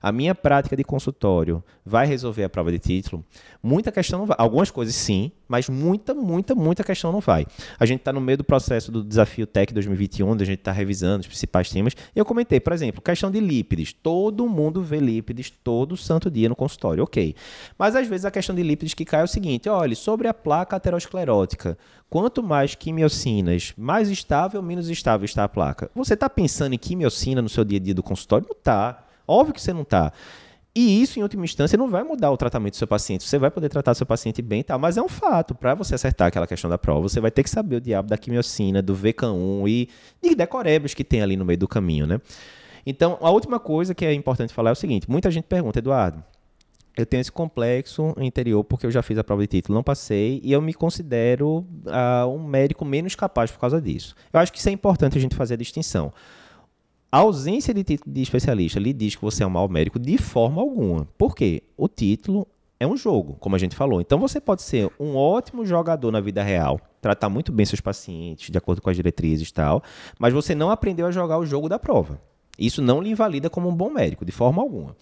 a minha prática de consultório vai resolver a prova de título? Muita questão não vai. Algumas coisas sim, mas muita, muita, muita questão não vai. A gente está no meio do processo do Desafio Tech 2021, onde a gente está revisando os principais temas. Eu comentei, por exemplo, questão de lípides. Todo mundo vê lípides todo santo dia no consultório, ok. Mas às vezes a questão de lípides que cai é o seguinte: olha, sobre a placa aterosclerótica, quanto mais quimiocinas, mais estável ou menos estável está a placa. Você está pensando em quimiocina no seu dia a dia do consultório? Não está. Óbvio que você não está. E isso, em última instância, não vai mudar o tratamento do seu paciente. Você vai poder tratar seu paciente bem e tal, mas é um fato. Para você acertar aquela questão da prova, você vai ter que saber o diabo da quimiocina, do VK1 e de decorebas que tem ali no meio do caminho, né? Então, a última coisa que é importante falar é o seguinte: muita gente pergunta, Eduardo, eu tenho esse complexo interior porque eu já fiz a prova de título, não passei, e eu me considero uh, um médico menos capaz por causa disso. Eu acho que isso é importante a gente fazer a distinção. A ausência de título de especialista lhe diz que você é um mau médico de forma alguma. Por quê? O título é um jogo, como a gente falou. Então você pode ser um ótimo jogador na vida real, tratar muito bem seus pacientes, de acordo com as diretrizes e tal, mas você não aprendeu a jogar o jogo da prova. Isso não lhe invalida como um bom médico, de forma alguma.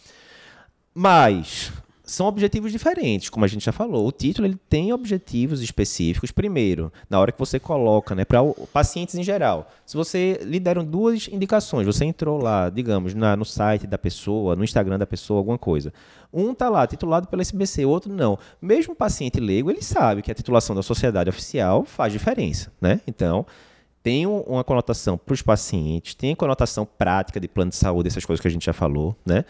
Mas são objetivos diferentes, como a gente já falou. O título ele tem objetivos específicos. Primeiro, na hora que você coloca, né, para pacientes em geral. Se você lhe deram duas indicações, você entrou lá, digamos, na, no site da pessoa, no Instagram da pessoa, alguma coisa. Um está lá titulado pela SBC, o outro não. Mesmo o paciente leigo, ele sabe que a titulação da sociedade oficial faz diferença, né? Então, tem uma conotação para os pacientes, tem conotação prática de plano de saúde, essas coisas que a gente já falou, né?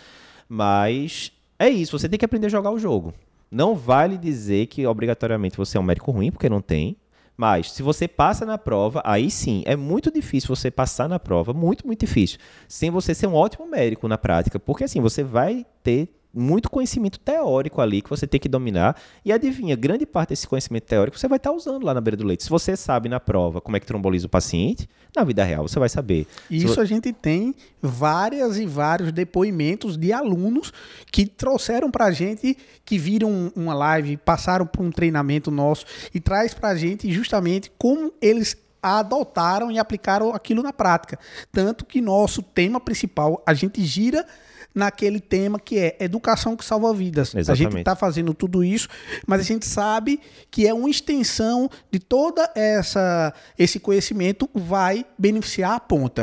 Mas é isso, você tem que aprender a jogar o jogo. Não vale dizer que obrigatoriamente você é um médico ruim, porque não tem. Mas se você passa na prova, aí sim, é muito difícil você passar na prova, muito, muito difícil, sem você ser um ótimo médico na prática, porque assim, você vai ter muito conhecimento teórico ali que você tem que dominar. E adivinha, grande parte desse conhecimento teórico você vai estar usando lá na beira do leite. Se você sabe na prova como é que tromboliza o paciente, na vida real você vai saber. Isso a gente tem várias e vários depoimentos de alunos que trouxeram para a gente, que viram uma live, passaram por um treinamento nosso e traz para a gente justamente como eles adotaram e aplicaram aquilo na prática. Tanto que nosso tema principal, a gente gira naquele tema que é educação que salva vidas. Exatamente. A gente está fazendo tudo isso, mas a gente sabe que é uma extensão de toda essa esse conhecimento vai beneficiar a ponta.